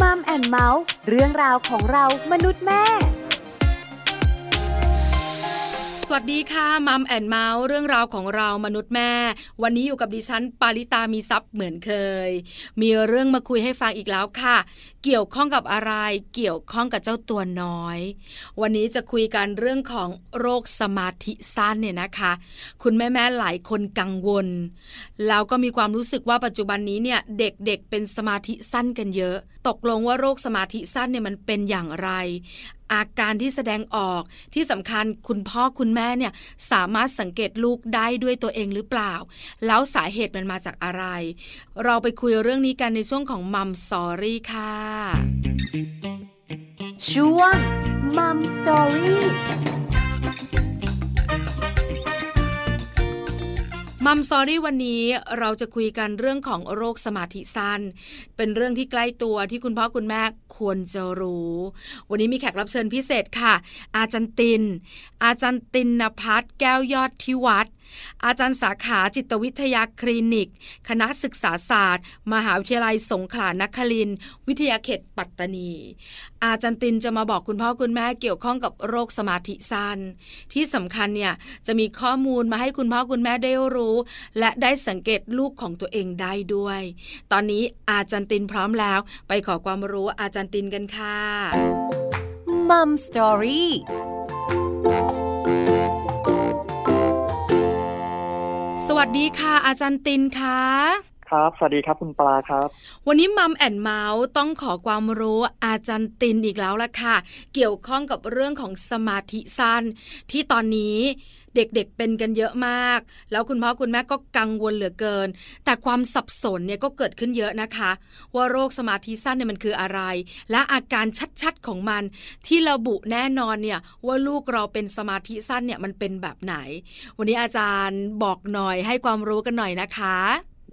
Mom and Mouth เรื่องราวของเรามนุษย์แม่ สวัสดีค่ะ Mom and Mouth เรื่องราวของเรามนุษย์แม่ วันนี้อยู่กับดิฉันปาริตามีซัพ์เหมือนเคย มีเรื่องมาคุยให้ฟังอีกแล้วค่ะ เกี่ยวข้องกับอะไร เกี่ยวข้องกับเจ้าตัวน้อย วันนี้จะคุยกันเรื่องของโรคสมาธิสั้นเนี่ยนะคะ คุณแม่แม่หลายคนกังวล แล้วก็มีความรู้สึกว่าปัจจุบันนี้เนี่ยเด็กๆเป็นสมาธิสั้นกันเยอะ ตกลงว่าโรคสมาธิสั้นเนี่ยมันเป็นอย่างไร อาการที่แสดงออกที่สำคัญคุณพ่อคุณแม่เนี่ยสามารถสังเกตลูกได้ด้วยตัวเองหรือเปล่า แล้วสาเหตุมันมาจากอะไร เราไปคุยเรื่องนี้กันในช่วงของ Mom Story ค่ะช่วง Mom Story มัมสอรี่วันนี้เราจะคุยกันเรื่องของโรคสมาธิสั้น เป็นเรื่องที่ใกล้ตัวที่คุณพ่อคุณแม่ควรจะรู้ วันนี้มีแขกรับเชิญพิเศษค่ะ อาจารย์ติน อาจารย์ตินนภัทรแก้วยอดทิวัฒอาจารย์สาขาจิตวิทยาคลินิก คณะศึกษาศาสตร์ มหาวิทยาลัยสงขลานครินวิทยาเขตปัตตานี อาจารย์ตินจะมาบอกคุณพ่อคุณแม่เกี่ยวข้องกับโรคสมาธิสั้นที่สำคัญเนี่ยจะมีข้อมูลมาให้คุณพ่อคุณแม่ได้รู้ และได้สังเกตลูกของตัวเองได้ด้วย ตอนนี้อาจารย์ตินพร้อมแล้ว ไปขอความรู้อาจารย์ตินกันค่ะมัมสตอรี่ วัสดีค่ะ อาจารย์ตินค่ะ ครับ สวัสดีครับคุณปลาครับ วันนี้มัมแอนเมาส์ต้องขอความรู้อาจารย์ตินอีกแล้วล่ะค่ะ เกี่ยวข้องกับเรื่องของสมาธิสั้น ที่ตอนนี้เด็กๆเป็นกันเยอะมาก แล้วคุณพ่อคุณแม่ก็กังวลเหลือเกิน แต่ความสับสนเนี่ยก็เกิดขึ้นเยอะนะคะ ว่าโรคสมาธิสั้นเนี่ยมันคืออะไร และอาการชัดๆของมัน ที่ระบุแน่นอนเนี่ยว่าลูกเราเป็นสมาธิสั้นเนี่ยมันเป็นแบบไหน วันนี้อาจารย์บอกหน่อยให้ความรู้กันหน่อยนะคะ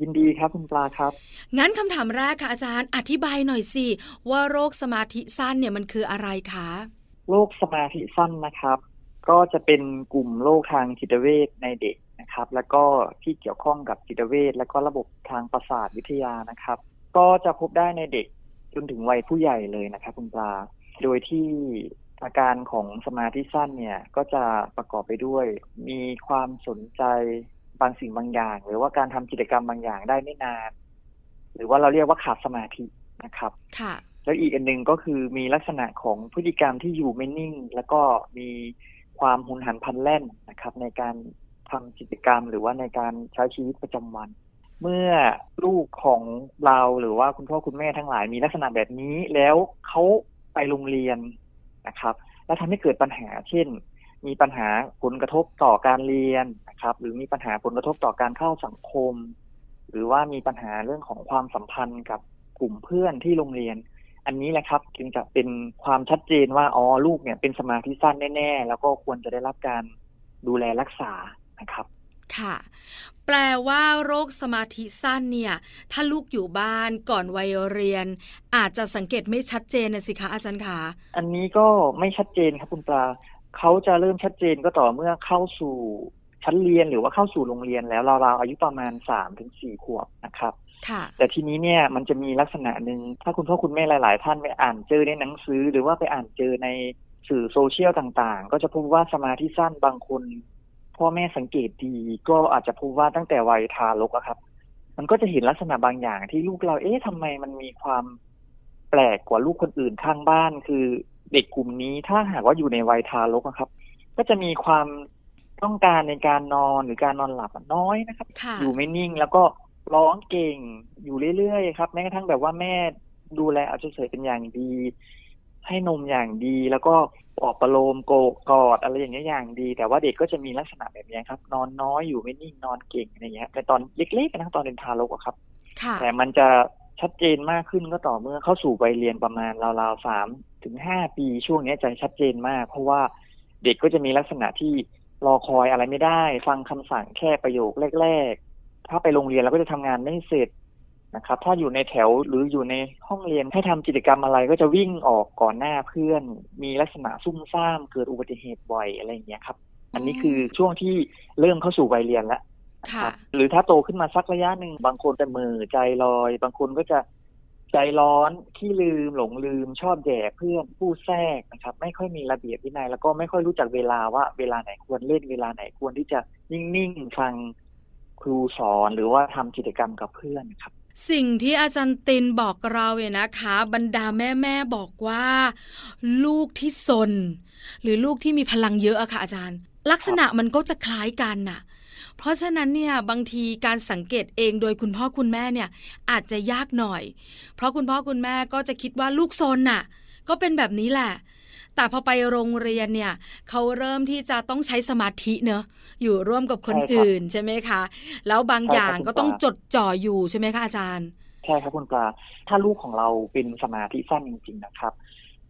ยินดีครับคุณปลาครับ งั้นคำถามแรกค่ะอาจารย์อธิบายหน่อยสิ ว่าโรคสมาธิสั้นเนี่ยมันคืออะไรคะโรคสมาธิสั้นนะครับ ก็จะเป็นกลุ่มโรคทางจิตเวชในเด็กนะครับ แล้วก็ที่เกี่ยวข้องกับจิตเวชและก็ระบบทางประสาทวิทยานะครับ ก็จะพบได้ในเด็กจนถึงวัยผู้ใหญ่เลยนะครับคุณปลา โดยที่อาการของสมาธิสั้นเนี่ยก็จะประกอบไปด้วย มีความสนใจ บางสิ่งบางอย่าง หรือว่าการทำกิจกรรมบางอย่างได้ไม่นาน หรือว่าเราเรียกว่าขาดสมาธินะครับ ค่ะ แล้วอีกอันหนึ่งก็คือมีลักษณะของพฤติกรรมที่อยู่ไม่นิ่ง แล้วก็มีความหุนหันพันแล่นนะครับ ในการทำกิจกรรม หรือว่าในการใช้ชีวิตประจำวัน เมื่อลูกของเราหรือว่าคุณพ่อคุณแม่ทั้งหลายมีลักษณะแบบนี้แล้วเขาไปโรงเรียนนะครับ แล้วทำให้เกิดปัญหาเช่น มีปัญหาผลกระทบต่อการเรียนนะครับ หรือมีปัญหาผลกระทบต่อการเข้าสังคม หรือว่ามีปัญหาเรื่องของความสัมพันธ์กับกลุ่มเพื่อนที่โรงเรียน อันนี้แหละครับจึงจะเป็นความชัดเจนว่าอ๋อลูกเนี่ยเป็นสมาธิสั้นแน่ๆ แล้วก็ควรจะได้รับการดูแลรักษานะครับ ค่ะ แปลว่าโรคสมาธิสั้นเนี่ย ถ้าลูกอยู่บ้านก่อนวัยเรียน อาจจะสังเกตไม่ชัดเจนนะสิคะอาจารย์คะอันนี้ก็ไม่ชัดเจนครับคุณปลา เขาจะเริ่มชัดเจนก็ต่อเมื่อเข้าสู่ชั้นเรียนหรือว่าเข้าสู่โรงเรียนแล้วราวๆอายุประมาณสามถึงสี่ขวบนะครับแต่ทีนี้เนี่ยมันจะมีลักษณะหนึ่งถ้าคุณพ่อคุณแม่หลาย ๆ ท่านไปอ่านเจอในหนังสือ หรือว่าไปอ่านเจอในสื่อโซเชียลต่างๆ ก็จะพบว่าสมาธิสั้นบางคนพ่อแม่สังเกตดีก็อาจจะพบว่าตั้งแต่วัยทารกอะครับ มันก็จะเห็นลักษณะบางอย่างที่ลูกเราเอ๊ะทำไมมันมีความแปลกกว่าลูกคนอื่นข้างบ้าน คือ เด็กกลุ่มนี้ถ้าหากว่าอยู่ในวัยทารกครับ ก็จะมีความต้องการในการนอนหรือการนอนหลับน้อยนะครับ อยู่ไม่นิ่งแล้วก็ร้องเก่งอยู่เรื่อยๆครับ แม้กระทั่งแบบว่าแม่ดูแลเอาใจใส่เป็นอย่างดี ให้นมอย่างดี แล้วก็ปลอบประโลมโกกอดอะไรอย่างเงี้ยอย่างดี แต่ว่าเด็กก็จะมีลักษณะแบบนี้ครับ นอนน้อยอยู่ไม่นิ่งนอนเก่งอะไรเงี้ยในตอนเล็กๆนะตอนเป็นทารกอะครับแต่มันจะชัดเจนมากขึ้นก็ต่อเมื่อเข้าสู่วัยเรียนประมาณราวๆสาม ถึงห้าปีช่วงนี้จะชัดเจนมาก เพราะว่าเด็กก็จะมีลักษณะที่รอคอยอะไรไม่ได้ ฟังคำสั่งแค่ประโยคแรกถ้าไปโรงเรียนเราก็จะทำงานไม่เสร็จนะครับ ถ้าอยู่ในแถวหรืออยู่ในห้องเรียนให้ทำกิจกรรมอะไรก็จะวิ่งออกก่อนหน้าเพื่อน มีลักษณะซุ่มซ่ามเกิดอุบัติเหตุบ่อยอะไรอย่างเงี้ยครับ อันนี้คือช่วงที่เริ่มเข้าสู่วัยเรียนแล้วหรือถ้าโตขึ้นมาสักระยะหนึ่งบางคนจะมือใจลอย บางคนก็จะ ใจร้อนขี้ลืมหลงลืม ชอบแย่เพื่อนผู้แทรกนะครับ ไม่ค่อยมีระเบียบวินัยแล้วก็ไม่ค่อยรู้จักเวลาว่า เวลาไหนควรเล่นเวลาไหนควรที่จะนิ่งๆฟังครูสอนหรือว่าทำกิจกรรมกับเพื่อนครับ สิ่งที่อาจารย์ตินบอกเราเนี่ยนะคะ บรรดาแม่แม่บอกว่า ลูกที่สน หรือลูกที่มีพลังเยอะอะค่ะอาจารย์ ลักษณะมันก็จะคล้ายกันน่ะ เพราะฉะนั้นเนี่ยบางทีการสังเกตเองโดยคุณพ่อคุณแม่เนี่ยอาจจะยากหน่อย เพราะคุณพ่อคุณแม่ก็จะคิดว่าลูกซนน่ะ ก็เป็นแบบนี้แหละแต่พอไปโรงเรียนเนี่ยเขาเริ่มที่จะต้องใช้สมาธิเนอะอยู่ร่วมกับคนอื่นใช่ไหมคะ แล้วบางอย่างก็ต้องจดจ่ออยู่ใช่ไหมคะอาจารย์ ใช่ครับคุณปลาถ้าลูกของเราเป็นสมาธิสั้นจริง ๆ นะครับ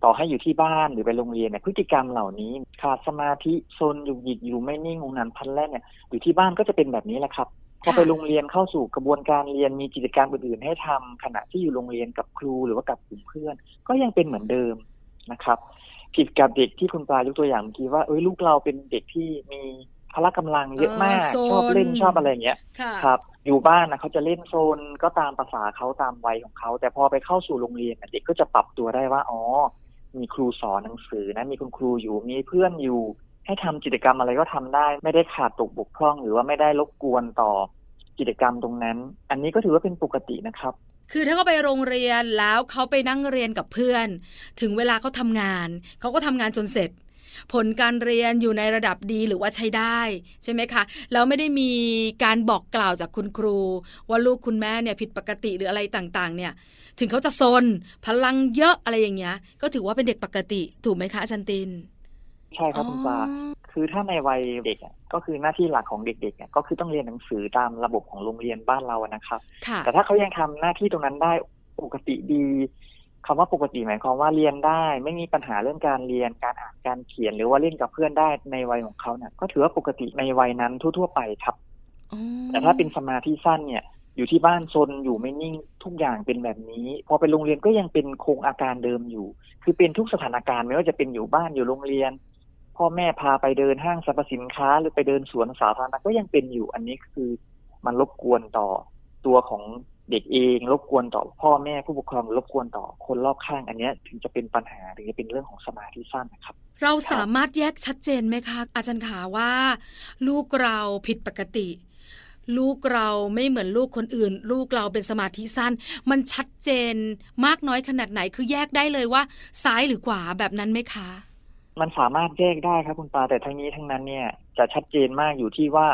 ต่อให้อยู่ที่บ้านหรือไปโรงเรียนเนี่ยพฤติกรรมเหล่านี้ขาดสมาธิโซนอยู่หยิกอยู่ไม่นิ่งงงนันพันแล่นเนี่ยอยู่ที่บ้านก็จะเป็นแบบนี้แหละครับพอไปโรงเรียนเข้าสู่กระบวนการเรียนมีกิจกรรมอื่นๆ ให้ทำขณะที่อยู่โรงเรียนกับครูหรือว่ากับกลุ่มเพื่อน ก็ยังเป็นเหมือนเดิมนะครับ ผิดกับเด็กที่คุณปลายกตัวอย่างเมื่อกี้ว่าเอ้ยลูกเราเป็นเด็กที่มีพละกำลังเยอะมากชอบเล่นชอบอะไรเงี้ยครับ อยู่บ้านนะเขาจะเล่นโซนก็ตามภาษาเขาตามวัยของเขา แต่พอไปเข้าสู่โรงเรียนเด็กก็จะปรับตัวได้ว่าอ๋อ มีครูสอนหนังสือนะมีคุณครูอยู่มีเพื่อนอยู่ ให้ทำกิจกรรมอะไรก็ทำได้ ไม่ได้ขาดตกบกพร่องหรือว่าไม่ได้รบกวนต่อกิจกรรมตรงนั้น อันนี้ก็ถือว่าเป็นปกตินะครับ คือถ้าเขาไปโรงเรียนแล้วเขาไปนั่งเรียนกับเพื่อน ถึงเวลาเขาทางาน เขาก็ทำงานจนเสร็จ ผลการเรียนอยู่ในระดับดีหรือว่าใช้ได้ใช่ไหมคะแล้วไม่ได้มีการบอกกล่าวจากคุณครู ว่าลูกคุณแม่เนี่ยผิดปกติหรืออะไรต่างๆ เนี่ย ถึงเขาจะซนพลังเยอะอะไรอย่างเงี้ย ก็ถือว่าเป็นเด็กปกติถูกไหมคะอาจารย์ตินใช่ครับคุณปาคือถ้าในวัยเด็กก็คือหน้าที่หลักของเด็กๆก็คือต้องเรียนหนังสือตามระบบของโรงเรียนบ้านเรานะครับ แต่ถ้าเขายังทำหน้าที่ตรงนั้นได้ปกติดี คำว่าปกติหมายความว่าเรียนได้ ไม่มีปัญหาเรื่องการเรียนการอ่านการเขียนหรือว่าเล่นกับเพื่อนได้ในวัยของเขาเนี่ยก็ถือว่าปกติในวัยนั้นทั่ว ๆ ไปครับแต่ถ้าเป็นสมาธิสั้นเนี่ยอยู่ที่บ้านซนอยู่ไม่นิ่งทุกอย่างเป็นแบบนี้ พอไปโรงเรียนก็ยังเป็นโครงอาการเดิมอยู่ คือเป็นทุกสถานการณ์ไม่ว่าจะเป็นอยู่บ้านอยู่โรงเรียน พ่อแม่พาไปเดินห้างสรรพสินค้า หรือไปเดินสวนสาธารณะก็ยังเป็นอยู่ อันนี้คือมันรบกวนต่อตัวของ เด็กเองรบกวนต่อพ่อแม่ผู้ปกครองรบกวนต่อคนรอบข้าง อันนี้ถึงจะเป็นปัญหาหรือจะเป็นเรื่องของสมาธิสั้นนะครับ เราสามารถแยกชัดเจนไหมคะ อาจารย์ขาว่า ลูกเราผิดปกติ ลูกเราไม่เหมือนลูกคนอื่น ลูกเราเป็นสมาธิสั้น มันชัดเจนมากน้อยขนาดไหนคือแยกได้เลยว่า ซ้ายหรือขวาแบบนั้นไหมคะ มันสามารถแยกได้ครับคุณปาแต่ทั้งนี้ทั้งนั้นเนี่ยจะชัดเจนมากอยู่ที่ว่า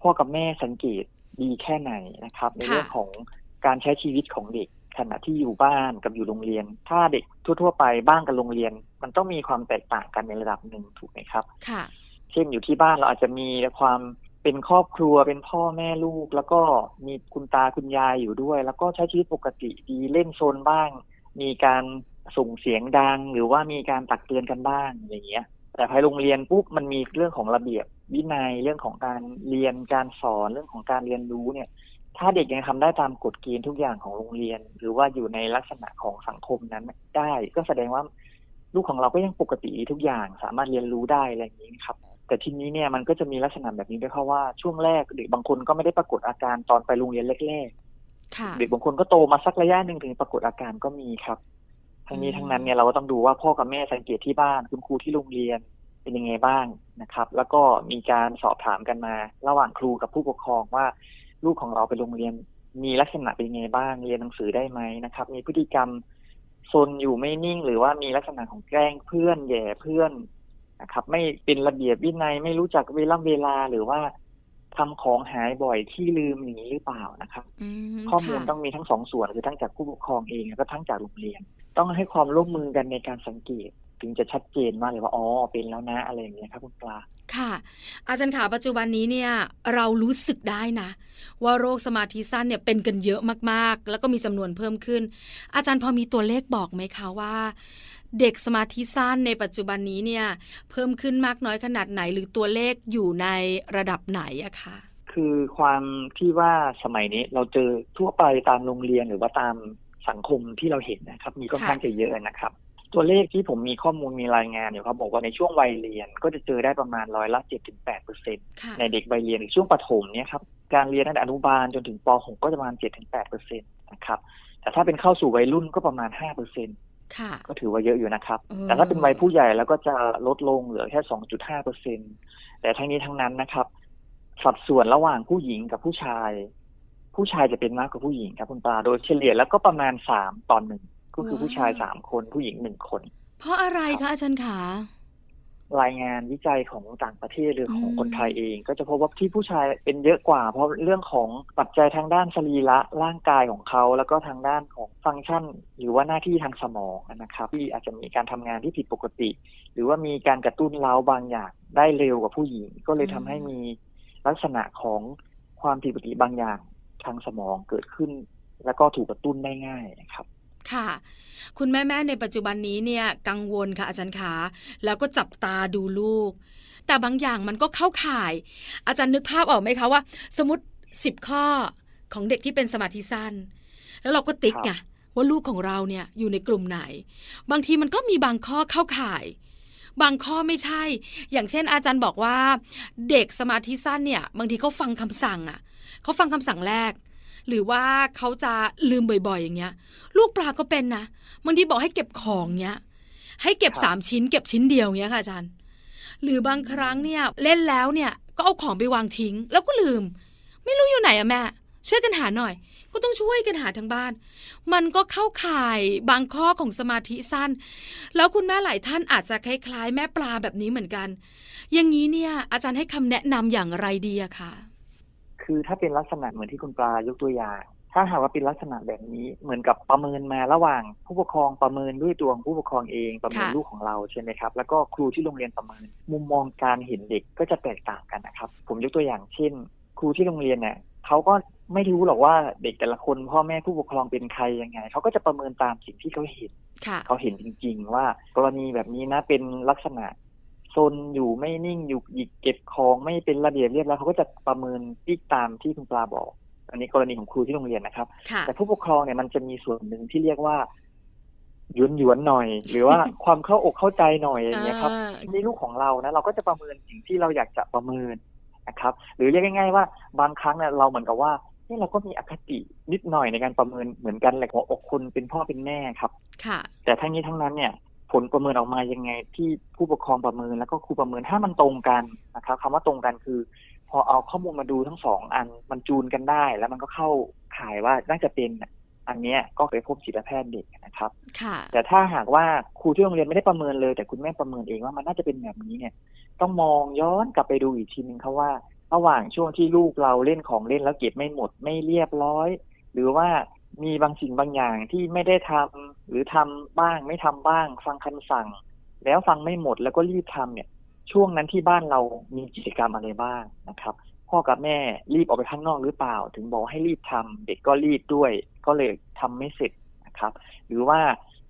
พ่อกับแม่สังเกต ดีแค่ไหนนะครับ ในเรื่องของการใช้ชีวิตของเด็กขณะที่อยู่บ้านกับอยู่โรงเรียน ถ้าเด็กทั่ว ๆ ไปบ้านกับโรงเรียน มันต้องมีความแตกต่างกันในระดับหนึ่งถูกไหมครับ ค่ะ เช่นอยู่ที่บ้านเราอาจจะมีความเป็นครอบครัวเป็นพ่อแม่ลูก แล้วก็มีคุณตาคุณยายอยู่ด้วย แล้วก็ใช้ชีวิตปกติดีเล่นโซนบ้าง มีการส่งเสียงดัง หรือว่ามีการตักเตือนกันบ้างอย่างเงี้ย แต่ภายโรงเรียนปุ๊บมันมีเรื่องของระเบียบวินัยเรื่องของการเรียนการสอนเรื่องของการเรียนรู้เนี่ย ถ้าเด็กยังทำได้ตามกฎเกณฑ์ทุกอย่างของโรงเรียน หรือว่าอยู่ในลักษณะของสังคมนั้นได้ ก็แสดงว่าลูกของเราก็ยังปกติทุกอย่างสามารถเรียนรู้ได้อะไรอย่างนี้ครับ แต่ทีนี้เนี่ยมันก็จะมีลักษณะแบบนี้ด้วยเพราะว่าช่วงแรกเด็กบางคนก็ไม่ได้ปรากฏอาการตอนไปโรงเรียนแรกๆเด็กบางคนก็โตมาสักระยะหนึ่งถึงปรากฏอาการก็มีครับ ทั้งนี้ทั้งนั้นเนี่ยเราก็ต้องดูว่าพ่อกับแม่สังเกตที่บ้านคุณครูที่โรงเรียนเป็นยังไงบ้างนะครับ แล้วก็มีการสอบถามกันมา ระหว่างครูกับผู้ปกครองว่า ลูกของเราไปโรงเรียนมีลักษณะเป็นยังไงบ้างเรียนหนังสือได้ไหมนะครับ มีพฤติกรรมซนอยู่ไม่นิ่ง หรือว่ามีลักษณะของแกล้งเพื่อนแย่เพื่อนนะครับ ไม่เป็นระเบียบวินัยไม่รู้จักเวลาเวลาหรือว่า ทำของหายบ่อยที่ลืมอย่างนี้หรือเปล่านะครับ ข้อมูลต้องมีทั้งสองส่วนคือทั้งจากผู้ปกครองเองแล้วก็ทั้งจากโรงเรียน ต้องให้ความร่วมมือกันในการสังเกต ถึงจะชัดเจนมากเลยว่าอ๋อเป็นแล้วนะอะไรอย่างเงี้ยครับคุณปลาค่ะ อาจารย์ขาปัจจุบันนี้เนี่ยเรารู้สึกได้นะ ว่าโรคสมาธิสั้นเนี่ยเป็นกันเยอะมากๆ แล้วก็มีจำนวนเพิ่มขึ้น อาจารย์พอมีตัวเลขบอกไหมคะว่า เด็กสมาธิสั้นในปัจจุบันนี้เนี่ย เพิ่มขึ้นมากน้อยขนาดไหน หรือตัวเลขอยู่ในระดับไหนอะคะคือความที่ว่าสมัยนี้เราเจอทั่วไปตามโรงเรียนหรือว่าตามสังคมที่เราเห็นนะครับ มีค่อนข้างจะเยอะนะครับ ตัวเลขที่ผมมีข้อมูลมีรายงานอยู่ครับบอกว่าในช่วงวัยเรียนก็จะเจอได้ประมาณร้อยละเจ็ดถึงแปดเปอร์เซ็นในเด็กวัยเรียนในช่วงประถมเนี่ยครับการเรียนตั้งแต่อนุบาลจนถึงป .6 ก็จะประมาณเจ็ดถึงแปดเปอร์เซ็นตนะครับแต่ถ้าเป็นเข้าสู่วัยรุ่นก็ประมาณห้าเปอร์เซ็น ก็ถือว่าเยอะอยู่นะครับ แต่ถ้าเป็นวัยผู้ใหญ่แล้วก็จะลดลงเหลือแค่สองจุดห้าเปอร์เซ็นแต่ทั้งนี้ทั้งนั้นนะครับ สัดส่วนระหว่างผู้หญิงกับผู้ชาย ผู้ชายจะเป็นมากกว่าผู้หญิงครับคุณตาโดยเฉลี่ยแล้วก็ประมาณสามตอนหนึ่งก็คือผู้ชายสามคนผู้หญิงหนึ่งคน เพราะอะไรคะอาจารย์ขา รายงานวิจัยของต่างประเทศหรือของคนไทยเอง ก็จะพบว่าที่ผู้ชายเป็นเยอะกว่า เพราะเรื่องของปัจจัยทางด้านสรีระร่างกายของเขา แล้วก็ทางด้านของฟังก์ชัน หรือว่าหน้าที่ทางสมองนะครับ ที่อาจจะมีการทำงานที่ผิดปกติ หรือว่ามีการกระตุ้นเล้าบางอย่างได้เร็วกว่าผู้หญิง ก็เลยทำให้มีลักษณะของความผิดปกติบางอย่างทางสมองเกิดขึ้น แล้วก็ถูกกระตุ้นได้ง่ายนะครับ ค่ะ คุณแม่แม่ในปัจจุบันนี้เนี่ยกังวลค่ะอาจารย์ขาแล้วก็จับตาดูลูก แต่บางอย่างมันก็เข้าข่าย อาจารย์นึกภาพออกไหมคะว่า สมมติสิบข้อของเด็กที่เป็นสมาธิสั้น แล้วเราก็ติ๊กไงว่าลูกของเราเนี่ยอยู่ในกลุ่มไหน บางทีมันก็มีบางข้อเข้าข่าย บางข้อไม่ใช่ อย่างเช่น อาจารย์บอกว่า เด็กสมาธิสั้นเนี่ย บางทีเขาฟังคำสั่งอะเขาฟังคำสั่งแรก หรือว่าเขาจะลืมบ่อยๆ อย่างเงี้ย ลูกปลาก็เป็นนะบางทีบอกให้เก็บของเงี้ย ให้เก็บสามชิ้น เก็บชิ้นเดียวเงี้ยค่ะอาจารย์หรือบางครั้งเนี่ยเล่นแล้วเนี่ยก็เอาของไปวางทิ้ง แล้วก็ลืม ไม่รู้อยู่ไหนอะแม่ ช่วยกันหาหน่อย ก็ต้องช่วยกันหาทั้งบ้าน มันก็เข้าข่ายบางข้อของสมาธิสั้น แล้วคุณแม่หลายท่านอาจจะคล้ายๆ แม่ปลาแบบนี้เหมือนกัน อย่างนี้เนี่ยอาจารย์ให้คำแนะนำอย่างไรดีอะคะ คือถ้าเป็นลักษณะเหมือนที่คุณปลายกตัวอย่างถ้าหากว่าเป็นลักษณะแบบนี้เหมือนกับประเมินมาระหว่าง ผู้ปกครองประเมินด้วยตัวของผู้ปกครองเองประเมินลูกของเราใช่ไหมครับ แล้วก็ครูที่โรงเรียนประเมิน มุมมองการเห็นเด็กก็จะแตกต่างกันนะครับ ผมยกตัวอย่างเช่น ครูที่โรงเรียนเนี่ยเขาก็ไม่รู้หรอกว่าเด็กแต่ละคนพ่อแม่ผู้ปกครองเป็นใครยังไงเขาก็จะประเมินตามสิ่งที่เขาเห็นเขาเห็นจริง ๆ ว่ากรณีแบบนี้นะเป็นลักษณะ ซนอยู่ไม่นิ่งอยู่หยิกเก็บของไม่เป็นระเบียบเรียบร้อยเขาก็จะประเมินที่ตามที่คุณปลาบอก อันนี้กรณีของครูที่โรงเรียนนะครับ แต่ผู้ปกครองเนี่ยมันจะมีส่วนหนึ่งที่เรียกว่าหยวนหยวนหน่อย หรือว่าความเข้าอกเข้าใจหน่อยอย่างเงี้ยครับนี่ลูกของเรานะเราก็จะประเมินสิ่งที่เราอยากจะประเมินนะครับ หรือเรียกง่ายๆว่าบางครั้งเนี่ยเราเหมือนกับว่านี่เราก็มีอคตินิดหน่อยในการประเมินเหมือนกันแหละหัวอกคนเป็นพ่อเป็นแม่ครับ ค่ะ แต่ทั้งนี้ทั้งนั้นเนี่ย ผลประเมินออกมายังไง ที่ผู้ปกครองประเมินแล้วก็ครูประเมินถ้ามันตรงกันนะครับคำว่าตรงกันคือ พอเอาข้อมูลมาดูทั้งสองอันมันจูนกันได้ แล้วมันก็เข้าข่ายว่าน่าจะเป็นอันเนี้ยก็ไปพบจิตแพทย์เด็กนะครับค่ะแต่ถ้าหากว่าครูที่โรงเรียนไม่ได้ประเมินเลย แต่คุณแม่ประเมินเองว่ามันน่าจะเป็นแบบนี้เนี่ย ต้องมองย้อนกลับไปดูอีกทีนึงครับว่าระหว่างช่วงที่ลูกเราเล่นของเล่นแล้วเก็บไม่หมดไม่เรียบร้อย หรือว่า มีบางสิ่งบางอย่างที่ไม่ได้ทำหรือทำบ้างไม่ทำบ้าง ฟังคำสั่ง แล้วฟังไม่หมดแล้วก็รีบทำเนี่ย ช่วงนั้นที่บ้านเรามีกิจกรรมอะไรบ้างนะครับ พ่อกับแม่รีบออกไปข้างนอกหรือเปล่า ถึงบอกให้รีบทำเด็กก็รีบด้วย ก็เลยทำไม่เสร็จนะครับ หรือว่า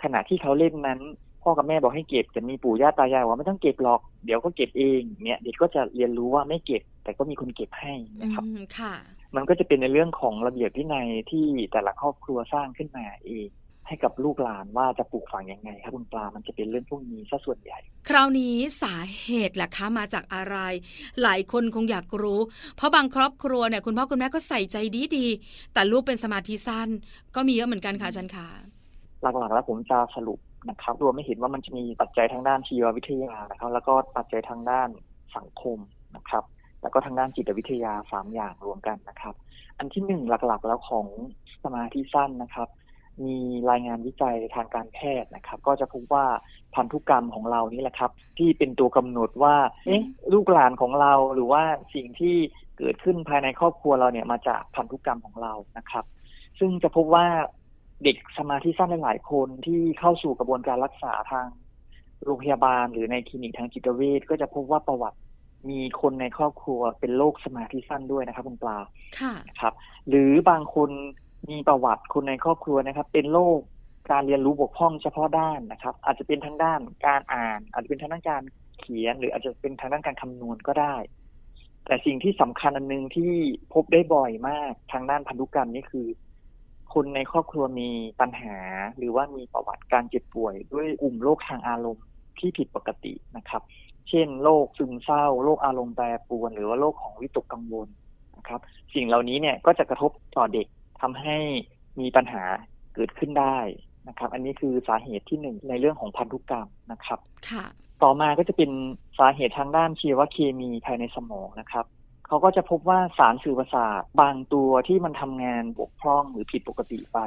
ขณะที่เขาเล่นนั้น พ่อกับแม่บอกให้เก็บจะมีปู่ย่าตายายว่าไม่ต้องเก็บหรอก เดี๋ยวก็เก็บเองเนี่ยเด็กก็จะเรียนรู้ว่าไม่เก็บ แต่ก็มีคนเก็บให้นะครับค่ะ มันก็จะเป็นในเรื่องของระเบียบวินัยที่แต่ละครอบครัวสร้างขึ้นมาเองให้กับลูกหลานว่าจะปลูกฝังยังไงครับคุณปลา มันจะเป็นเรื่องพวกนี้ซะส่วนใหญ่ คราวนี้สาเหตุล่ะคะมาจากอะไร หลายคนคงอยากรู้ เพราะบางครอบครัวเนี่ยคุณพ่อคุณแม่ก็ใส่ใจดีดี แต่ลูกเป็นสมาธิสั้น ก็มีเยอะเหมือนกันค่ะอาจารย์ค่ะ หลักๆแล้วผมจะสรุป นะครับ รวมไม่เห็นว่ามันจะมีปัจจัยทางด้านชีววิทยานะครับแล้วก็ปัจจัยทางด้านสังคมนะครับ แล้วก็ทางด้านจิตวิทยาสามอย่างรวมกันนะครับ อันที่หนึ่งหลักๆ แล้วของสมาธิสั้นนะครับ มีรายงานวิจัยทางการแพทย์นะครับ ก็จะพบว่าพันธุกรรมของเรานี่แหละครับ ที่เป็นตัวกำหนดว่าเอ๊ะลูกหลานของเราหรือว่าสิ่งที่เกิดขึ้นภายในครอบครัวเราเนี่ยมาจากพันธุกรรมของเรานะครับ ซึ่งจะพบว่า เด็กสมาธิสั้นหลายคนที่เข้าสู่กระบวนการรักษาทางโรงพยาบาลหรือในคลินิกทางจิตเวชก็จะพบว่าประวัติมีคนในครอบครัวเป็นโรคสมาธิสั้นด้วยนะครับคุณปลาค่ะครับ หรือบางคนมีประวัติคนในครอบครัวนะครับ เป็นโรคการเรียนรู้บกพร่องเฉพาะด้านนะครับ อาจจะเป็นทางด้านการอ่าน อาจจะเป็นทางด้านการเขียน หรืออาจจะเป็นทางด้านการคำนวณก็ได้ แต่สิ่งที่สำคัญอันนึงที่พบได้บ่อยมากทางด้านพันธุกรรมนี่คือ คนในครอบครัวมีปัญหา หรือว่ามีประวัติการเจ็บป่วย ด้วยกลุ่มโรคทางอารมณ์ที่ผิดปกตินะครับ เช่นโรคซึมเศร้าโรคอารมณ์แปรปรวน หรือว่าโรคของวิตกกังวลนะครับ สิ่งเหล่านี้เนี่ยก็จะกระทบต่อเด็กทำให้มีปัญหาเกิดขึ้นได้นะครับ อันนี้คือสาเหตุที่หนึ่งในเรื่องของพันธุกรรมนะครับ ค่ะ ต่อมาก็จะเป็นสาเหตุทางด้านชีวเคมีภายในสมองนะครับ เขาก็จะพบว่าสารสื่อประสาทบางตัวที่มันทำงานบกพร่องหรือผิดปกติไป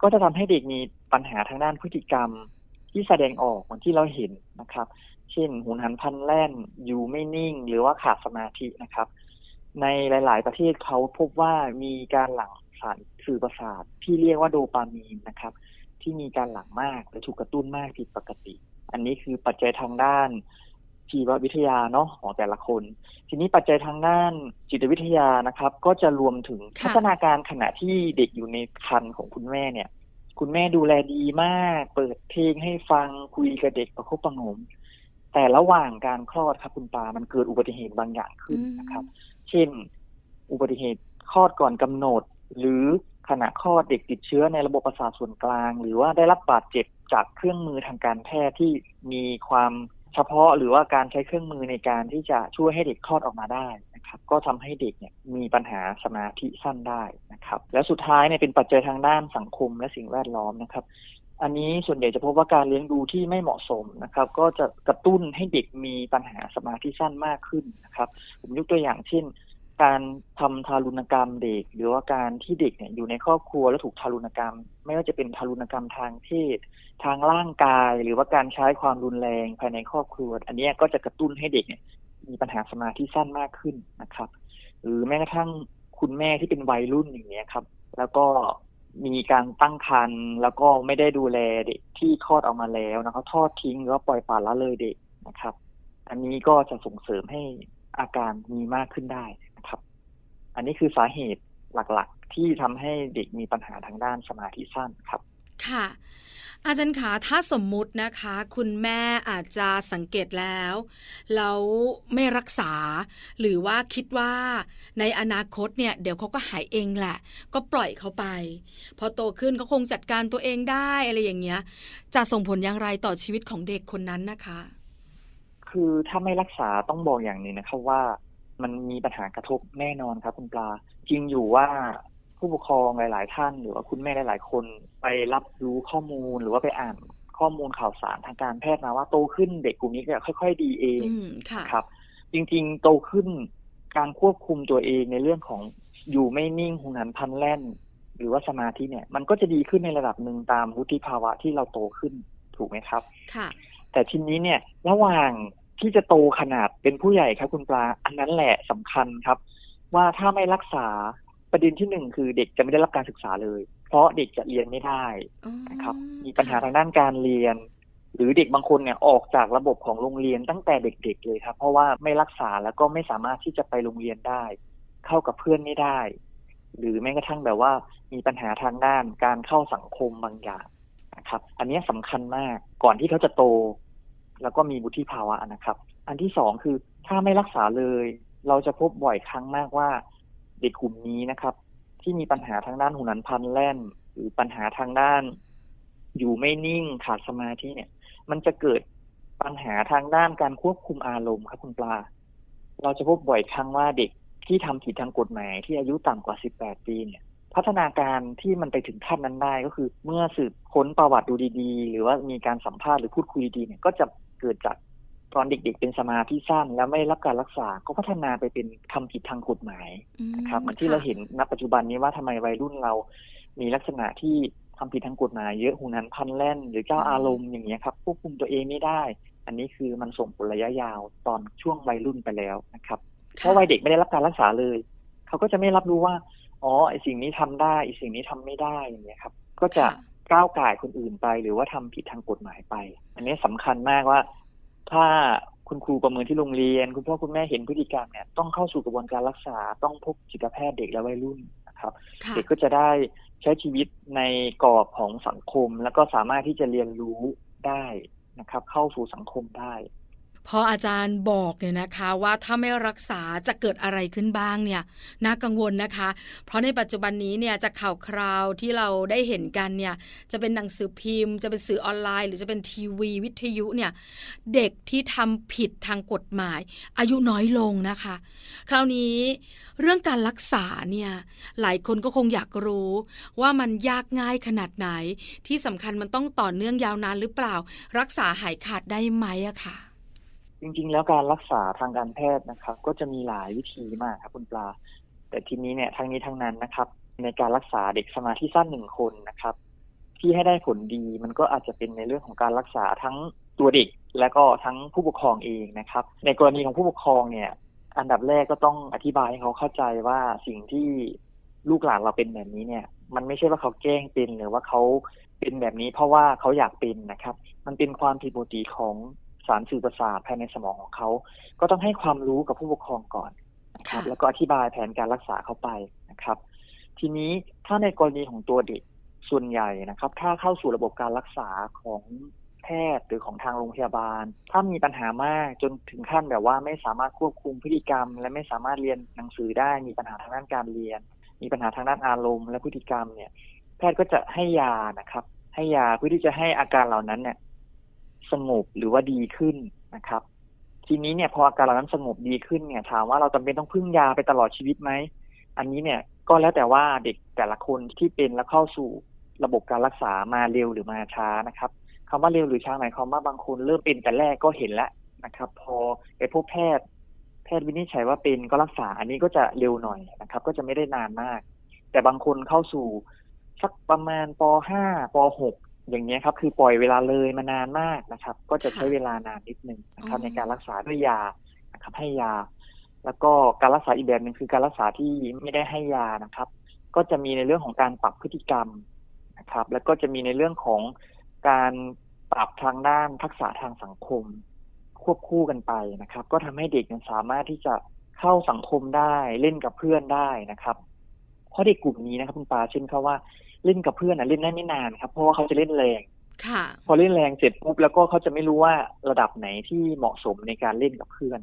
ก็จะทำให้เด็กมีปัญหาทางด้านพฤติกรรมที่แสดงออกเหมือนที่เราเห็นนะครับ เช่นหุนหันพันแล่นอยู่ไม่นิ่ง หรือว่าขาดสมาธินะครับ ในหลาย ๆ ประเทศเขาพบว่ามีการหลั่งสารสื่อประสาทที่เรียกว่าโดปามีนนะครับ ที่มีการหลั่งมากหรือถูกกระตุ้นมากผิดปกติ อันนี้คือปัจจัยทางด้าน ชีววิทยาเนาะของแต่ละคน ทีนี้ปัจจัยทางด้านจิตวิทยานะครับ ก็จะรวมถึงพัฒนาการขณะที่เด็กอยู่ในครรภ์ของคุณแม่เนี่ย คุณแม่ดูแลดีมาก เปิดเพลงให้ฟังคุยกับเด็กประคบประหงม แต่ระหว่างการคลอดครับคุณปามันเกิดอุบัติเหตุบางอย่างขึ้นนะครับ เช่น อุบัติเหตุคลอดก่อนกำหนด หรือขณะคลอดเด็กติดเชื้อในระบบประสาทส่วนกลาง หรือว่าได้รับบาดเจ็บจากเครื่องมือทางการแพทย์ที่มีความ เฉพาะหรือว่าการใช้เครื่องมือในการที่จะช่วยให้เด็กคลอดออกมาได้นะครับ ก็ทำให้เด็กเนี่ยมีปัญหาสมาธิสั้นได้นะครับ แล้วสุดท้ายเนี่ยเป็นปัจจัยทางด้านสังคมและสิ่งแวดล้อมนะครับอันนี้ส่วนใหญ่จะพบว่าการเลี้ยงดูที่ไม่เหมาะสมนะครับ ก็จะกระตุ้นให้เด็กมีปัญหาสมาธิสั้นมากขึ้นนะครับ ผมยกตัวอย่างเช่น การทำทารุณกรรมเด็ก หรือว่าการที่เด็กเนี่ยอยู่ในครอบครัวแล้วถูกทารุณกรรม ไม่ว่าจะเป็นทารุณกรรมทางเพศทางร่างกาย หรือว่าการใช้ความรุนแรงภายในครอบครัว อันนี้ก็จะกระตุ้นให้เด็กเนี่ยมีปัญหาสมาธิสั้นมากขึ้นนะครับ หรือแม้กระทั่งคุณแม่ที่เป็นวัยรุ่นอย่างเนี้ยครับ แล้วก็มีการตั้งครรภ์แล้วก็ไม่ได้ดูแลเด็กที่คลอดออกมาแล้วนะครับทอดทิ้งหรือว่าปล่อยปละละเลยเด็กนะครับ อันนี้ก็จะส่งเสริมให้อาการมีมากขึ้นได้ อันนี้คือสาเหตุหลักๆ ที่ทำให้เด็กมีปัญหาทางด้านสมาธิสั้นครับ ค่ะ อาจารย์ขาถ้าสมมุตินะคะ คุณแม่อาจจะสังเกตแล้วแล้วไม่รักษา หรือว่าคิดว่าในอนาคตเนี่ยเดี๋ยวเขาก็หายเองแหละ ก็ปล่อยเขาไป พอโตขึ้นเขาคงจัดการตัวเองได้อะไรอย่างเงี้ย จะส่งผลอย่างไรต่อชีวิตของเด็กคนนั้นนะคะ คือถ้าไม่รักษาต้องบอกอย่างนี้นะครับว่า มันมีปัญหากระทบแน่นอนครับคุณปลาจริงอยู่ว่าผู้ปกครองหลาย ๆ ท่าน หรือว่าคุณแม่หลาย ๆ คนไปรับรู้ข้อมูลหรือว่าไปอ่านข้อมูลข่าวสารทางการแพทย์มาว่าโตขึ้นเด็กกลุ่มนี้จะค่อย ๆ ดีเองครับ จริง ๆ โตขึ้นการควบคุมตัวเองในเรื่องของอยู่ไม่นิ่งหุนหันพันแล่น หรือว่าสมาธิเนี่ย มันก็จะดีขึ้นในระดับหนึ่งตามวุฒิภาวะที่เราโตขึ้นถูกไหมครับ ค่ะ แต่ทีนี้เนี่ยระหว่าง ที่จะโตขนาดเป็นผู้ใหญ่ครับคุณปลา อันนั้นแหละสำคัญครับ ว่าถ้าไม่รักษาประเด็นที่หนึ่งคือเด็กจะไม่ได้รับการศึกษาเลย เพราะเด็กจะเรียนไม่ได้นะครับ มีปัญหาทางด้านการเรียน หรือเด็กบางคนเนี่ยออกจากระบบของโรงเรียนตั้งแต่เด็กๆเลยครับ เพราะว่าไม่รักษาแล้วก็ไม่สามารถที่จะไปโรงเรียนได้ เข้ากับเพื่อนไม่ได้ หรือแม้กระทั่งแบบว่ามีปัญหาทางด้านการเข้าสังคมบางอย่างนะครับ อันนี้สำคัญมากก่อนที่เขาจะโต แล้วก็มีบุธิภาวะนะครับ อันที่สองคือถ้าไม่รักษาเลย เราจะพบบ่อยครั้งมากว่าเด็กกลุ่มนี้นะครับ ที่มีปัญหาทางด้านหูนันพันแล่น หรือปัญหาทางด้าน อยู่ไม่นิ่งขาดสมาธิเนี่ย มันจะเกิดปัญหาทางด้านการควบคุมอารมณ์ครับคุณปลา เราจะพบบ่อยครั้งว่าเด็กที่ทำผิดทางกฎหมายที่อายุต่ำกว่า 18 ปีเนี่ย พัฒนาการที่มันไปถึงขั้นนั้นได้ก็คือ เมื่อสืบค้นประวัติดูดีๆ หรือว่ามีการสัมภาษณ์หรือพูดคุยดีเนี่ย ก็จะ เกิดจากตอนเด็ก ๆ เป็นสมาธิสั้น แล้วไม่รับการรักษาก็พัฒนาไปเป็นทำผิดทางกฎหมายนะครับเหมือนที่เราเห็นณปัจจุบันนี้ว่าทำไมวัยรุ่นเรา มีลักษณะที่ทำผิดทางกฎหมายเยอะหูนั้นพันแล่น หรือเจ้าอารมณ์อย่างเงี้ยครับควบคุมตัวเองไม่ได้ อันนี้คือมันส่งผลระยะยาวตอนช่วงวัยรุ่นไปแล้วนะครับเพราะวัยเด็กไม่ได้รับการรักษาเลย เขาก็จะไม่รับรู้ว่าอ๋อไอสิ่งนี้ทำได้ไอสิ่งนี้ทำไม่ได้อย่างเงี้ยครับ ก็จะ ก้าวไก่คนอื่นไป หรือว่าทำผิดทางกฎหมายไป อันนี้สำคัญมากว่า ถ้าคุณครูประเมินที่โรงเรียน คุณพ่อคุณแม่เห็นพฤติกรรมเนี่ยต้องเข้าสู่กระบวนการรักษาต้องพบจิตแพทย์เด็กและวัยรุ่นนะครับเด็กก็จะได้ใช้ชีวิตในกรอบของสังคม แล้วก็สามารถที่จะเรียนรู้ได้นะครับ เข้าสู่สังคมได้ พออาจารย์บอกเนี่ยนะคะว่าถ้าไม่รักษาจะเกิดอะไรขึ้นบ้างเนี่ยน่ากังวลนะคะ เพราะในปัจจุบันนี้เนี่ยจะข่าวคราวที่เราได้เห็นกันเนี่ยจะเป็นหนังสือพิมพ์ จะเป็นสื่อออนไลน์ หรือจะเป็นทีวี วิทยุเนี่ยเด็กที่ทำผิดทางกฎหมาย อายุน้อยลงนะคะ คราวนี้เรื่องการรักษาเนี่ยหลายคนก็คงอยากรู้ ว่ามันยากง่ายขนาดไหน ที่สำคัญมันต้องต่อเนื่องยาวนานหรือเปล่า รักษาหายขาดได้ไหมอะค่ะ จริง ๆ แล้วการรักษาทางการแพทย์นะครับ ก็จะมีหลายวิธีมากครับคุณปลา แต่ทีนี้เนี่ยทั้งนี้ทั้งนั้นนะครับ ในการรักษาเด็กสมาธิสั้นหนึ่งคนนะครับ ที่ให้ได้ผลดีมันก็อาจจะเป็นในเรื่องของการรักษาทั้งตัวเด็กและก็ทั้งผู้ปกครองเองนะครับ ในกรณีของผู้ปกครองเนี่ย อันดับแรกก็ต้องอธิบายให้เขาเข้าใจว่าสิ่งที่ลูกหลานเราเป็นแบบนี้เนี่ย มันไม่ใช่ว่าเขาแกล้งเป็นหรือว่าเขาเป็นแบบนี้เพราะว่าเขาอยากเป็นนะครับ มันเป็นความผิดปกติของ สารสื่อประสาทภายในสมองของเขา ก็ต้องให้ความรู้กับผู้ปกครองก่อนนะครับแล้วก็อธิบายแผนการรักษาเข้าไปนะครับ ทีนี้ถ้าในกรณีของตัวเด็กส่วนใหญ่นะครับ ถ้าเข้าสู่ระบบการรักษาของแพทย์หรือของทางโรงพยาบาล ถ้ามีปัญหามากจนถึงขั้นแบบว่าไม่สามารถควบคุมพฤติกรรม และไม่สามารถเรียนหนังสือได้ มีปัญหาทางด้านการเรียน มีปัญหาทางด้านอารมณ์และพฤติกรรมเนี่ย แพทย์ก็จะให้ยานะครับ ให้ยาเพื่อที่จะให้อาการเหล่านั้นเนี่ย สงบหรือว่าดีขึ้นนะครับ ทีนี้เนี่ยพออาการเหล่านั้นสงบดีขึ้นเนี่ยถามว่าเราจำเป็นต้องพึ่งยาไปตลอดชีวิตไหมอันนี้เนี่ยก็แล้วแต่ว่าเด็กแต่ละคนที่เป็นแล้วเข้าสู่ระบบการรักษามาเร็วหรือมาช้านะครับคำว่าเร็วหรือช้าหมายความว่าบางคนเริ่มเป็นแต่แรกก็เห็นแล้วนะครับ พอไปพบแพทย์ แพทย์วินิจฉัยว่าเป็นก็รักษา อันนี้ก็จะเร็วหน่อยนะครับ ก็จะไม่ได้นานมาก แต่บางคนเข้าสู่สักประมาณป .5 ป .6 อย่างนี้ครับ คือปล่อยเวลาเลยมานานมากนะครับ ก็จะใช้เวลานานนิดนึงนะครับในการรักษาด้วยยานะครับให้ยา แล้วก็การรักษาอีกแบบหนึ่งคือการรักษาที่ไม่ได้ให้ยานะครับ ก็จะมีในเรื่องของการปรับพฤติกรรมนะครับ แล้วก็จะมีในเรื่องของการปรับทางด้านทักษะทางสังคม ควบคู่กันไปนะครับ ก็ทำให้เด็กสามารถที่จะเข้าสังคมได้เล่นกับเพื่อนได้นะครับเพราะเด็กกลุ่มนี้นะครับคุณปาเช่นเขาว่า เล่นกับเพื่อนอะเล่นได้ไม่นานครับ เพราะว่าเขาจะเล่นแรงค่ะพอเล่นแรงเสร็จปุ๊บแล้วก็เขาจะไม่รู้ว่าระดับไหนที่เหมาะสมในการเล่นกับเพื่อน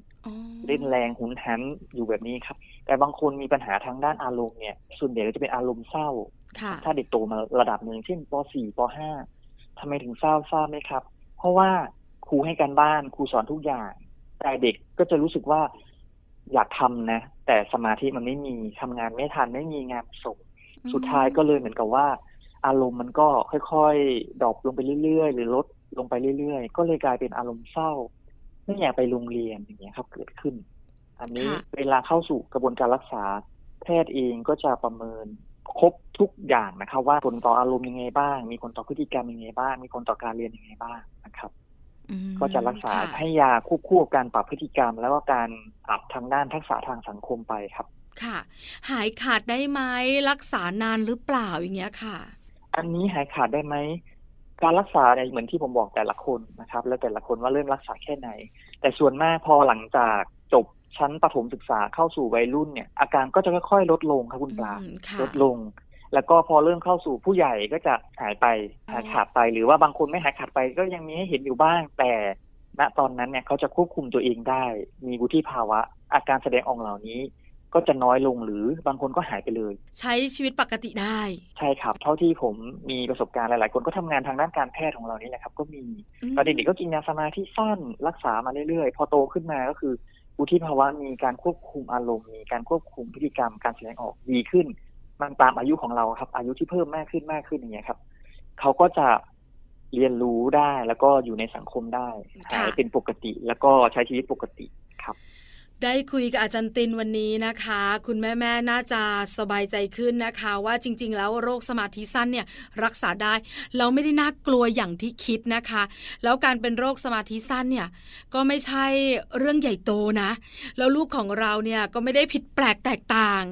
เล่นแรงหุนหันอยู่แบบนี้ครับ แต่บางคนมีปัญหาทางด้านอารมณ์เนี่ย ส่วนใหญ่จะเป็นอารมณ์เศร้า ถ้าเด็กโตมาระดับหนึ่งเช่นป .4 ป .5 ทำไมถึงเศร้าทราบไหมครับ เพราะว่าครูให้การบ้านครูสอนทุกอย่าง แต่เด็กก็จะรู้สึกว่าอยากทำนะ แต่สมาธิมันไม่มีทำงานไม่ทันไม่มีงานส่ง สุดท้ายก็เลยเหมือนกับว่า อารมณ์มันก็ค่อยๆดรอปลงไปเรื่อยๆ หรือลดลงไปเรื่อยๆ ก็เลยกลายเป็นอารมณ์เศร้า ไม่อยากไปโรงเรียนอย่างเงี้ยครับเกิดขึ้น อันนี้เวลาเข้าสู่กระบวนการรักษา แพทย์เองก็จะประเมินครบทุกอย่างนะครับ ว่าผลต่ออารมณ์ยังไงบ้าง มีผลต่อพฤติกรรมยังไงบ้าง มีผลต่อการเรียนยังไงบ้างนะครับก็จะรักษาให้ยาควบคู่กับการปรับพฤติกรรม แล้วก็การปรับทางด้านทักษะทางสังคมไปครับ ค่ะ หายขาดได้ไหมรักษานานหรือเปล่าอย่างเงี้ยค่ะ อันนี้หายขาดได้ไหมการรักษาเนี่ยเหมือนที่ผมบอกแต่ละคนนะครับ แล้วแต่ละคนว่าเริ่มรักษาแค่ไหน แต่ส่วนมากพอหลังจากจบชั้นประถมศึกษาเข้าสู่วัยรุ่นเนี่ย อาการก็จะค่อยๆลดลงครับคุณปลาลดลง แล้วก็พอเริ่มเข้าสู่ผู้ใหญ่ก็จะหายไปหายขาดไปหรือว่าบางคนไม่หายขาดไปก็ยังมีให้เห็นอยู่บ้าง แต่ณตอนนั้นเนี่ยเขาจะควบคุมตัวเองได้ มีวุฒิภาวะ อาการแสดงออกเหล่านี้ ก็จะน้อยลงหรือบางคนก็หายไปเลย ใช้ชีวิตปกติได้ ใช่ครับ เท่าที่ผมมีประสบการณ์หลาย ๆ คนก็ทำงานทางด้านการแพทย์ของเรานี่แหละครับ ก็มีตอนเด็กๆก็กินยาสมาธิสั้นรักษามาเรื่อย ๆ พอโตขึ้นมาก็คืออุทิภาวะมีการควบคุมอารมณ์มีการควบคุมพฤติกรรมการแสดงออกดีขึ้น มันตามอายุของเราครับ อายุที่เพิ่มมากขึ้นมากขึ้นอย่างเงี้ยครับเขาก็จะเรียนรู้ได้แล้วก็อยู่ในสังคมได้หายเป็นปกติแล้วก็ใช้ชีวิตปกติครับ ได้คุยกับอาจารย์ตินวันนี้นะคะ คุณแม่แม่น่าจะสบายใจขึ้นนะคะ ว่าจริง ๆ แล้วโรคสมาธิสั้นเนี่ยรักษาได้เราไม่ได้น่ากลัวอย่างที่คิดนะคะ แล้วการเป็นโรคสมาธิสั้นเนี่ยก็ไม่ใช่เรื่องใหญ่โตนะ แล้วลูกของเราเนี่ยก็ไม่ได้ผิดแปลกแตกต่าง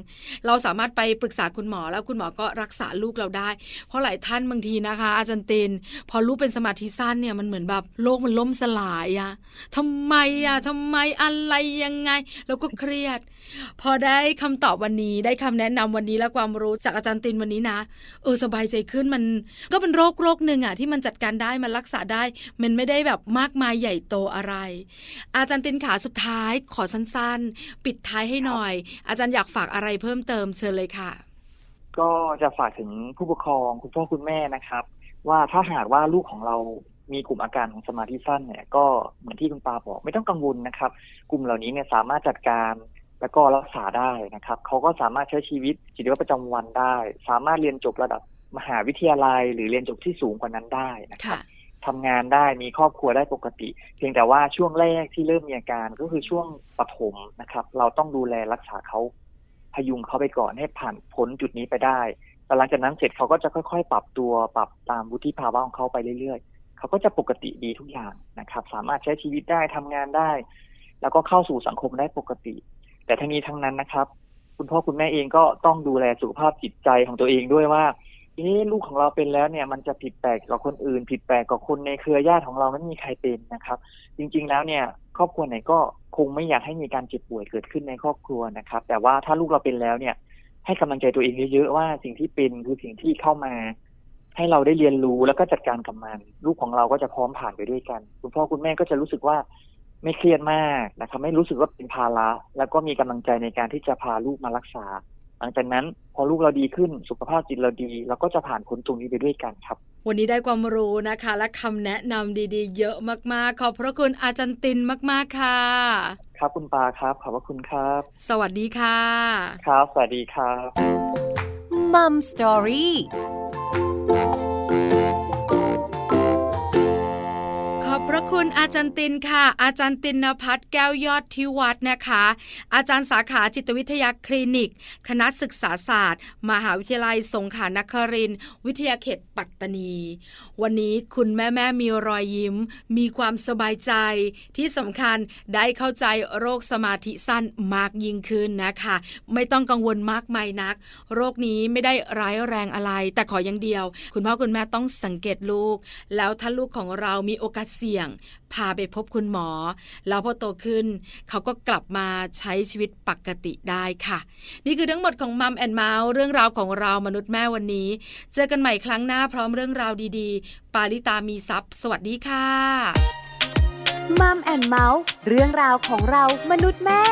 เราสามารถไปปรึกษาคุณหมอแล้วคุณหมอก็รักษาลูกเราได้ เพราะหลายท่านบางทีนะคะ อาจารย์ติน พอลูกเป็นสมาธิสั้นเนี่ยมันเหมือนแบบโลกมันล่มสลายอะทำไมอะทำไมอะไรยังไงแล้วก็เครียด พอได้คำตอบวันนี้ได้คำแนะนำวันนี้และความรู้จากอาจารย์ตินวันนี้นะเออสบายใจขึ้นมันก็เป็นโรคโรคหนึ่งอะที่มันจัดการได้มันรักษาได้ มันไม่ได้แบบมากมายใหญ่โตอะไร อาจารย์ตินขาสุดท้ายขอสั้นๆ ปิดท้ายให้หน่อย อาจารย์อยากฝากอะไรเพิ่มเติมเชิญเลยค่ะ ก็จะฝากถึงผู้ปกครองคุณพ่อคุณแม่นะครับ ว่าถ้าหากว่าลูกของเรา มีกลุ่มอาการของสมาธิสั้นเนี่ยก็เหมือนที่คุณปาบอกไม่ต้องกังวลนะครับ กลุ่มเหล่านี้เนี่ยสามารถจัดการแล้วก็รักษาได้นะครับเขาก็สามารถใช้ชีวิตจิตวิทยาประจำวันได้ สามารถเรียนจบระดับมหาวิทยาลัย หรือเรียนจบที่สูงกว่านั้นได้นะครับทำงานได้มีครอบครัวได้ปกติ เพียงแต่ว่าช่วงแรกที่เริ่มมีอาการก็คือช่วงปฐมนะครับ เราต้องดูแลรักษาเขาพยุงเขาไปก่อนให้ผ่านพ้นจุดนี้ไปได้แต่หลังจากนั้นเสร็จเขาก็จะค่อย ๆ ปรับตัวปรับตามวุฒิภาวะของเขาไปเรื่อยๆ เขาก็จะปกติดีทุกอย่างนะครับ สามารถใช้ชีวิตได้ทำงานได้ แล้วก็เข้าสู่สังคมได้ปกติ แต่ทั้งนี้ทั้งนั้นนะครับ คุณพ่อคุณแม่เองก็ต้องดูแลสุขภาพจิตใจของตัวเองด้วยว่าเอ๊ลูกของเราเป็นแล้วเนี่ยมันจะผิดแปลกกับคนอื่น ผิดแปลกกับคนในเครือญาติของเราไม่มีใครเป็นนะครับ จริง ๆ แล้วเนี่ย ครอบครัวไหนก็คงไม่อยากให้มีการเจ็บป่วยเกิดขึ้นในครอบครัวนะครับ แต่ว่าถ้าลูกเราเป็นแล้วเนี่ย ให้กำลังใจตัวเองเยอะๆว่าสิ่งที่เป็นคือสิ่งที่เข้ามา ให้เราได้เรียนรู้แล้วก็จัดการกับมัน ลูกของเราก็จะพร้อมผ่านไปด้วยกัน คุณพ่อคุณแม่ก็จะรู้สึกว่าไม่เครียดมากนะครับ ไม่รู้สึกว่าเป็นภาระ แล้วก็มีกำลังใจในการที่จะพาลูกมารักษา หลังจากนั้นพอลูกเราดีขึ้นสุขภาพจิตเราดีเราก็จะผ่านพ้นตรงนี้ไปด้วยกันครับ วันนี้ได้ความรู้นะคะ และคำแนะนำดีๆ เยอะมากๆ ขอบพระคุณอาจารย์ตินมากๆค่ะ ครับคุณปาครับ ขอบพระคุณครับ สวัสดีค่ะ ครับ สวัสดีครับมัมสตอรี่ Thank you. พระคุณอาจารย์ตินค่ะ อาจารย์ตินนภัทรแก้วยอดทิวัฒนะคะ อาจารย์สาขาจิตวิทยาคลินิก คณะศึกษาศาสตร์ มหาวิทยาลัยสงขลานครินวิทยาเขตปัตตานี วันนี้คุณแม่แม่มีรอยยิ้ม มีความสบายใจ ที่สำคัญได้เข้าใจโรคสมาธิสั้นมากยิ่งขึ้นนะคะ ไม่ต้องกังวลมากมายนัก โรคนี้ไม่ได้ร้ายแรงอะไร แต่ขออย่างเดียว คุณพ่อคุณแม่ต้องสังเกตลูก แล้วถ้าลูกของเรามีโอกาสเสียสี่ยง พาไปพบคุณหมอ แล้วพอโตขึ้น เขาก็กลับมาใช้ชีวิตปกติได้ค่ะ นี่คือทั้งหมดของ Mom and Mouth เรื่องราวของเรามนุษย์แม่วันนี้ เจอกันใหม่ครั้งหน้าพร้อมเรื่องราวดีๆ ปาริตามีซัพ์สวัสดีค่ะ Mom and Mouth เรื่องราวของเรามนุษย์แม่